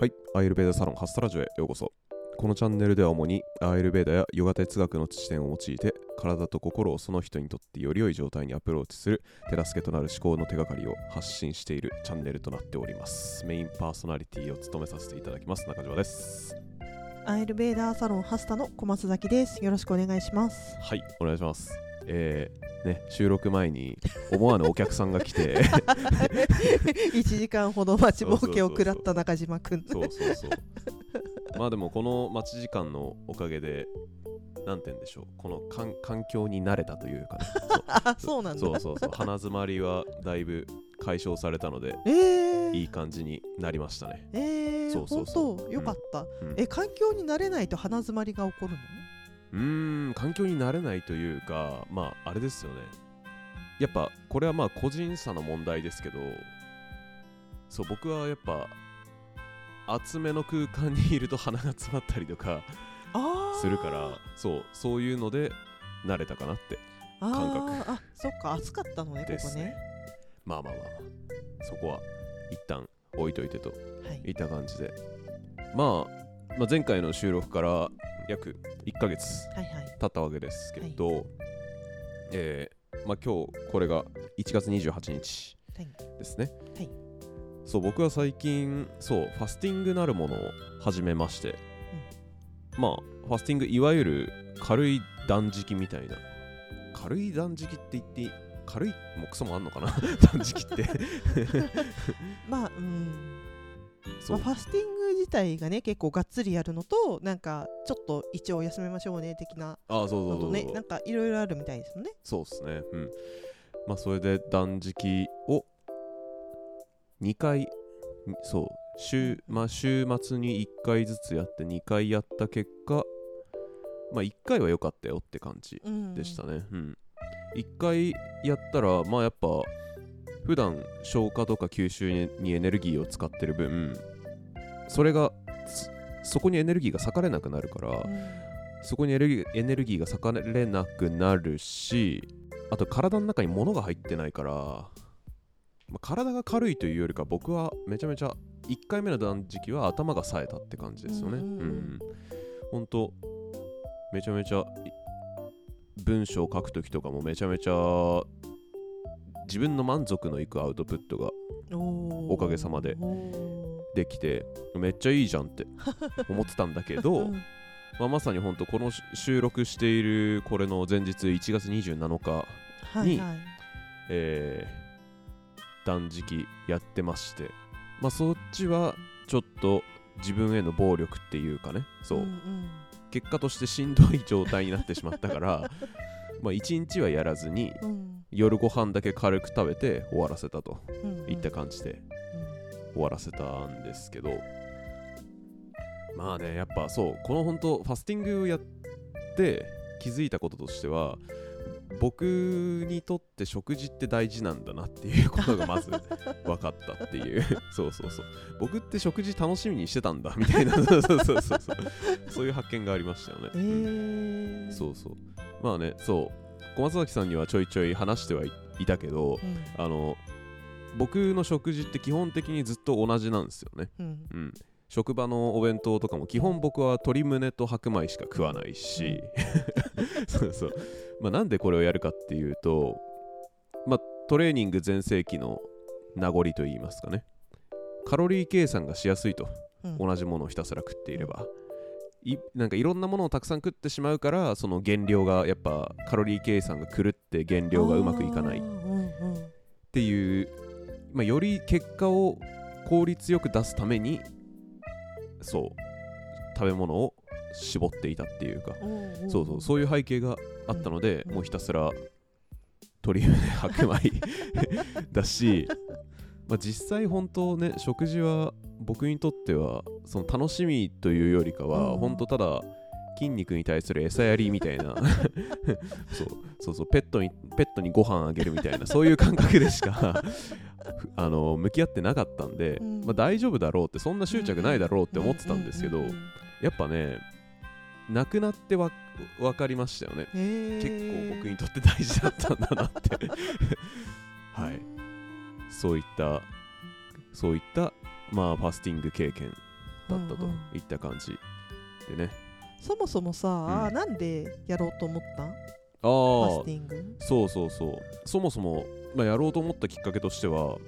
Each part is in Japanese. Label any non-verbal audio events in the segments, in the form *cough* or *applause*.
はい、アイルベーダサロンハスタラジオへようこそ。このチャンネルでは主にアイルベーダやヨガ哲学の知点を用いて体と心をその人にとってより良い状態にアプローチする手助けとなる思考の手がかりを発信しているチャンネルとなっております。メインパーソナリティを務めさせていただきます中島です。アイルベーダーサロンハスタの小松崎です。よろしくお願いします。はい、お願いします。えー、ね、収録前に思わぬお客さんが来て。*laughs* 1時間ほど待ちぼうけを食らった中島くん。そうそうそう。まあでもこの待ち時間のおかげで、なんて言うんでしょう、この環環境に慣れたというかね。*laughs* あ、そうなんだ。そうそうそう、鼻づまりはだいぶ解消されたので、えー、いい感じになりましたね。えー、そうそうそう。よかった、うん。え、環境に慣れないと鼻詰まりが起こるの？うーん、環境に慣れないというか、まあ、あれですよね。やっぱ、これはまあ、個人差の問題ですけど、そう、僕はやっぱ、厚めの空間にいると鼻が詰まったりとかするから、そう、そういうので慣れたかなって。あ感覚ーあ、そっか、暑かったのね、ここね。まあまあまあまあ、そこは一旦置いといてとはい。いった感じで。まあ、まあ、前回の収録から約1ヶ月はいはい。経ったわけですけど、えーまあ、今日これが1月28日はい。ですね、はい。そう僕は最近そうファスティングなるものを始めまして、まあファスティングいわゆる軽い断食みたいな。軽い断食って言っていい軽いもうクソもあんのかな？*laughs* 断食って。*laughs* まあ、うん。*laughs* まあ、ファスティング自体がね結構がっつりやるのとなんかちょっと一応休めましょうね的なああそうそうそうそうなんかいろいろあるみたいですよねそうですね。うん。まあ、それで断食を2回、にそう、週、まあ、週末に1回ずつやって2回やった結果、まあ、1回は良かったよって感じうんでしたね。うん。1回やったら、まあ、やっぱ、普段消化とか吸収ににエネルギーを使ってる分、それが、つそこにエネルギーが割かれなくなるから、うん。そこにエネルギーエネルギーが割かれなくなるし、あと体の中に物が入ってないから、まあ体が軽いというよりか僕はめちゃめちゃ1回目の断食は頭が冴えたって感じですよね。ううんんうん。うん。ほんと、めちゃめちゃい文章を書くときとかもめちゃめちゃ自分の満足のいくアウトプットがおおかげさまでできてめっちゃいいじゃんって *laughs* 思ってたんだけど、うん。まあ、まさに本当このし収録しているこれの前日1月27日、はいはい。えー断食やってまして、まあ、そっちはちょっと自分への暴力っていうかねそう、んん。結果としてしんどい状態になってしまったから *laughs* まあ1日はやらずにうん。夜ご飯だけ軽く食べて終わらせたといった感じで終わらせたんですけどまあねやっぱそうこの本当ファスティングをやって気づいたこととしては僕にとって食事って大事なんだなっていうことがまず分かったっていう。*laughs* そうそうそう。僕って食事楽しみにしてたんだみたいな。*laughs* そうそうそうそう。そういう発見がありましたよね、えー。そうそう。まあねそう。小松崎さんにはちょいちょい話してはいいたけどうん。あの僕の食事って基本的にずっと同じなんですよね。うんうん。職場のお弁当とかも基本僕は鶏胸と白米しか食わないし、*laughs* そうそう。まあなんでこれをやるかっていうと、まあトレーニング全盛期の名残といいますかね。カロリー計算がしやすいと、うん同じものをひたすら食っていれば。いなんかいろんなものをたくさん食ってしまうからその減量がやっぱカロリー計算が狂って減量がうまくいかないっていう、まあ、より結果を効率よく出すためにそう食べ物を絞っていたっていうか、そうそうそういう背景があったので、うん。もうひたすら鶏胸白米 *laughs* だし、まあ、実際本当ね食事は僕にとってはその楽しみというよりかは、うん。本当ただ筋肉に対する餌やりみたいな。*laughs* そうそうそうペットにペットにご飯あげるみたいなそういう感覚でしかふ *laughs* あの向き合ってなかったんで、うん。まあ、大丈夫だろうってそんな執着ないだろうって思ってたんですけど、うううんやっぱねなくなってわ分かりましたよね。結構僕にとって大事だったんだなって。*laughs* はい。そういったそういったまあファスティング経験ったったとうんうん。いった感じでねそもそもさ、うん。なんでやろうと思った？んあファスあティング？そうそうそう。そもそも、まあ、やろうと思ったきっかけとしては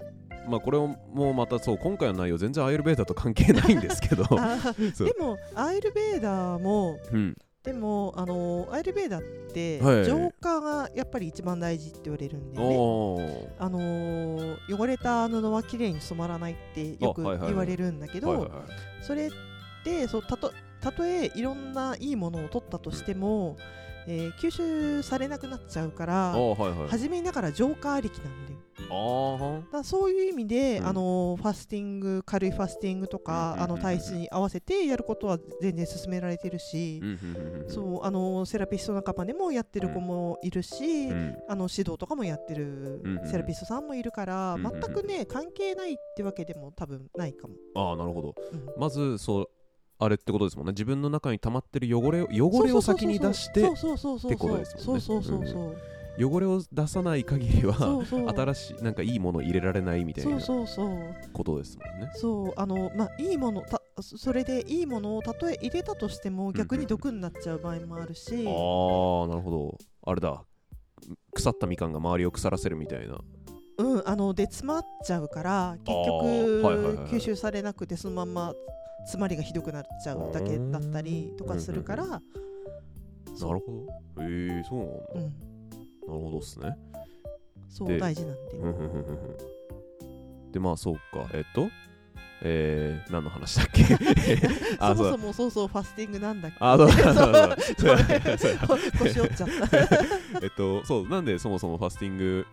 まあこれもまたそう今回の内容全然アイルベーダと関係ないんですけど、あー *laughs* そう。でもアイルベーダーもうん、でもあのーアイルベーダーってはい。浄化がやっぱり一番大事って言われるんだよね。おー。あのー汚れた布はきれいに染まらないってよくあはいはいはい。言われるんだけど、はいはいはい。それってそうたとたとえいろんないいものを取ったとしても、えー吸収されなくなっちゃうからはいはい。初めながら浄化ありきなんだよ。あだそういう意味で、うん。あのファスティング軽いファスティングとか、うん。あの体質に合わせてやることは全然勧められてるし、うん。そうあのセラピスト仲間でもやってる子もいるし、うん。あの指導とかもやってるセラピストさんもいるから、全くね関係ないってわけでも多分ないかも。ああなるほど。うん。まずそうあれってことですもんね。自分の中に溜まってる汚れを汚れを先に出してってことですもんね。汚れを出さない限りは新しいなんかいいものを入れられないみたいなことですもんね。そうあのまあいいものたそそれでいいものをたとえ入れたとしても逆に毒になっちゃう場合もあるし、ああなるほど。あれだ。腐ったみかんが周りを腐らせるみたいな。うん、あので詰まっちゃうから結あ局、ーはいはいはいはい。吸収されなくてそのまんま詰まりがひどくなっちゃうだけだったりとかするから、なるそうほど。へえそうなんだ、うん、なるほどっすね。そうで大事なんでふんふんふんふんふん。でまあそうか。えっとえー、何の話だっけ？*laughs* あそもそもそうそうファスティングなんだっけ？あそうそうそう。*laughs* 腰折っちゃった。*laughs* えっとそう。なんでそもそもファスティング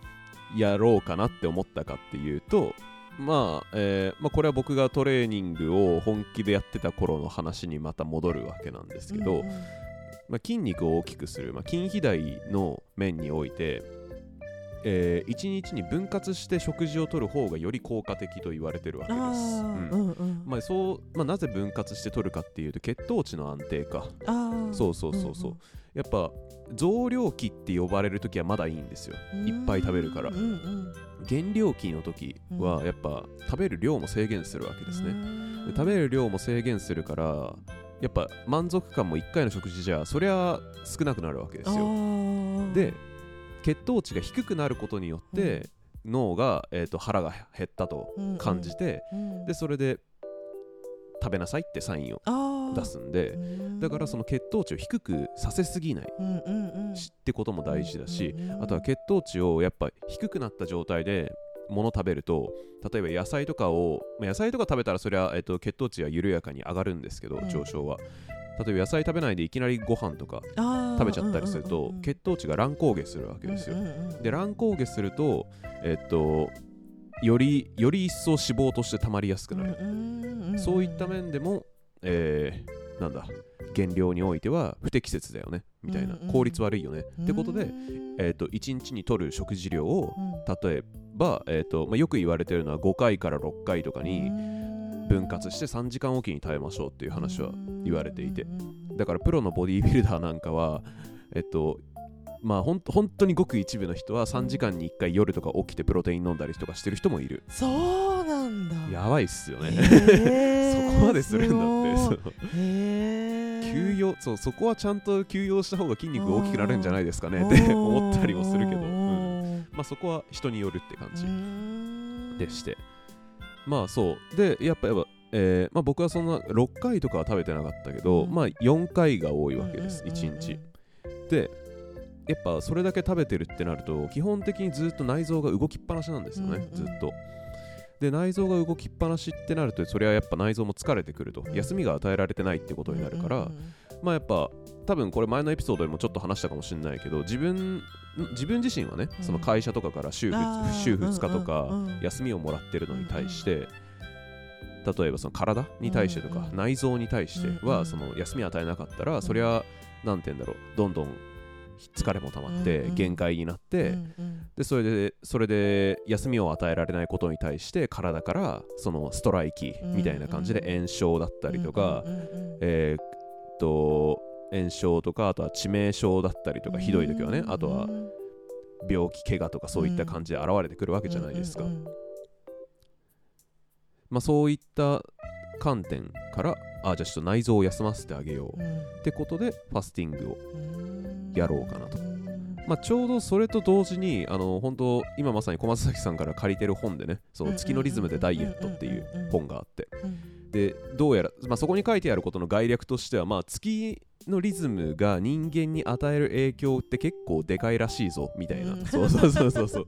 やろうかなって思ったかっていうとまあ、えーまあ、これは僕がトレーニングを本気でやってた頃の話にまた戻るわけなんですけど、うんうん。まあ、筋肉を大きくする、まあ、筋肥大の面において、え1日に分割して食事をとる方がより効果的と言われてるわけあです。ーうん。うんうん。まあそうまあ、なぜ分割して取るかっていうと血糖値の安定かあー。そうそうそうそう、やっぱ増量期って呼ばれる時はまだいいんですよ。うん。いっぱい食べるから。うんうん減量期の時はやっぱ食べる量も制限するわけですね、食べる量も制限するからやっぱ満足感も1回の食事じゃそりゃ少なくなるわけですあよー。で血糖値が低くなることによって、脳が、えー、と腹が減ったと感じて、うん。でそれで食べなさいってサインを出すんで、うん。だからその血糖値を低くさせすぎないってことも大事だし、あとは血糖値をやっぱ低くなった状態で物食べると例えば野菜とかをまあ野菜とか食べたらそれは、えっと、血糖値は緩やかに上がるんですけど、うん。上昇は。例えば野菜食べないでいきなりご飯とか食べちゃったりすると、血糖値が乱高下するわけですよ、で乱高下するとえっとよりより一層脂肪として溜まりやすくなる、そういった面でも、えーなんだ減量においては不適切だよねみたいな、効率悪いよね、ってことで、うん。えー、と1日に取る食事量をうん。例えば、えーとまあ、よく言われてるのは5回から6回とかに分割して3時間おきに食べましょうっていう話は言われていて。だからプロのボディービルダーなんかはえっとまあほん本当にごく一部の人は3時間に1回夜とか起きてプロテイン飲んだりとかしてる人もいる。そうなんだ。やばいっすよね、へー *laughs* そこまでするんだってへー。休養そうそこはちゃんと休養した方が筋肉が大きくなるんじゃないですかねって *laughs* 思ったりもするけど、おうん。ーまあ、そこは人によるって感じでして。まあそう。でやっぱやっぱ、えーまあ、僕はそんな6回とかは食べてなかったけど、うん。まあ4回が多いわけです、うんうんうんうん。1日。でやっぱそれだけ食べてるってなると基本的にずっと内臓が動きっぱなしなんですよね、うんうん。ずっと。で内臓が動きっぱなしってなるとそれはやっぱ内臓も疲れてくると、うん。休みが与えられてないってことになるから、うんうんうんまあやっぱ多分これ前のエピソードでもちょっと話したかもしれないけど自分自分自身はね、うん。その会社とかから週 2, あー週2日とかうんうんうん休みをもらってるのに対して、例えばその体に対してとか、うんうん内臓に対してうんうんはその休み与えなかったら、そりゃなんて言うんだろうどんどん疲れも溜まって限界になって、でそれでそれで休みを与えられないことに対して体からそのストライキみたいな感じで炎症だったりとか、えーっと炎症とかあとは致命傷だったりとかひどい時はねあとは病気怪我とかそういった感じで現れてくるわけじゃないですか、まあ、そういった観点からあじゃあちょっと内臓を休ませてあげよう。うん。ってことでファスティングをうんやろうかなと。まあ、ちょうどそれと同時にあの本当今まさに小松崎さんから借りてる本でね「その月のリズムでダイエット」っていう本があってでどうやら、まあ、そこに書いてあることの概略としては、まあ、月のリズムが人間に与える影響って結構でかいらしいぞみたいな、そうそうそうそうそう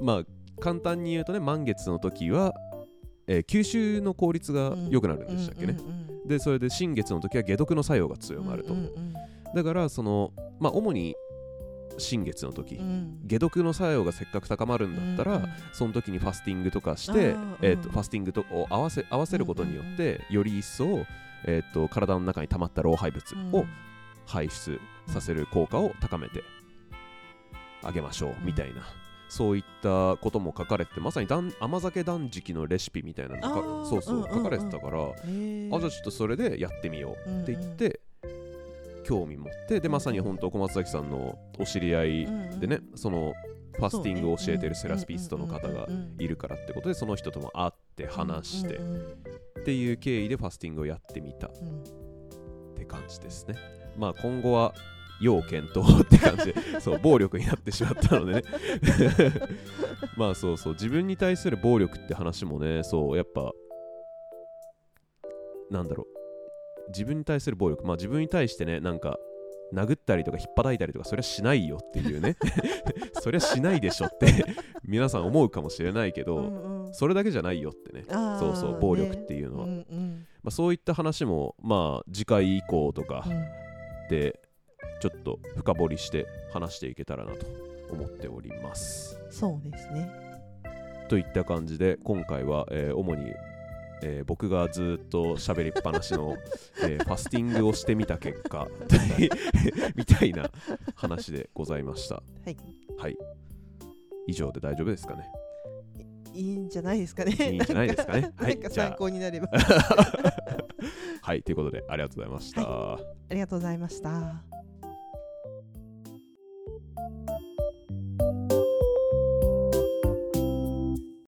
まあ簡単に言うとね満月の時は、えー吸収の効率が良くなるんでしたっけね、でそれで新月の時は解毒の作用が強まると、だからそのまあ主に新月の時、うん。解毒の作用がせっかく高まるんだったら、うんうんその時にファスティングとかしてえーとうん。ファスティングとを合わせ合わせることによって、より一層、えー、と体の中に溜まった老廃物を排出させる効果を高めてあげましょうみたいな、そういったことも書かれててまさにだん甘酒断食のレシピみたいなのがそうそう書かれてたから、あじゃあちょっとそれでやってみようって言って、興味持ってでまさに本当小松崎さんのお知り合いでね、そのファスティングを教えてるセラピストの方がいるからってことでその人とも会って話してうんうんっていう経緯でファスティングをやってみた。っうん。て感じですね。まあ今後は要検討って感じで *laughs* そう暴力になってしまったのでね。*laughs* まあそうそう。自分に対する暴力って話もねそうやっぱなんだろう自分に対する暴力まあ自分に対してねなんか殴ったりとか引っ叩いたりとかそれはしないよっていうね。*laughs* それはしないでしょって皆さん思うかもしれないけど、うんうん。それだけじゃないよってね。そうそう暴力っていうのは、ね。うん。まあ、そういった話もまあ次回以降とかうん。でちょっと深掘りして話していけたらなと思っております。そうですね。といった感じで今回は、えー主に、えー僕がずっと喋りっぱなしの、*laughs* えーファスティングをしてみた結果 *laughs* みたいな話でございました。はい。はい。以上で大丈夫ですかね？いいんじゃないですかね。いいんじゃないですかね？はい。参考になれば。*laughs* はい。ということでありがとうございました。ありがとうございました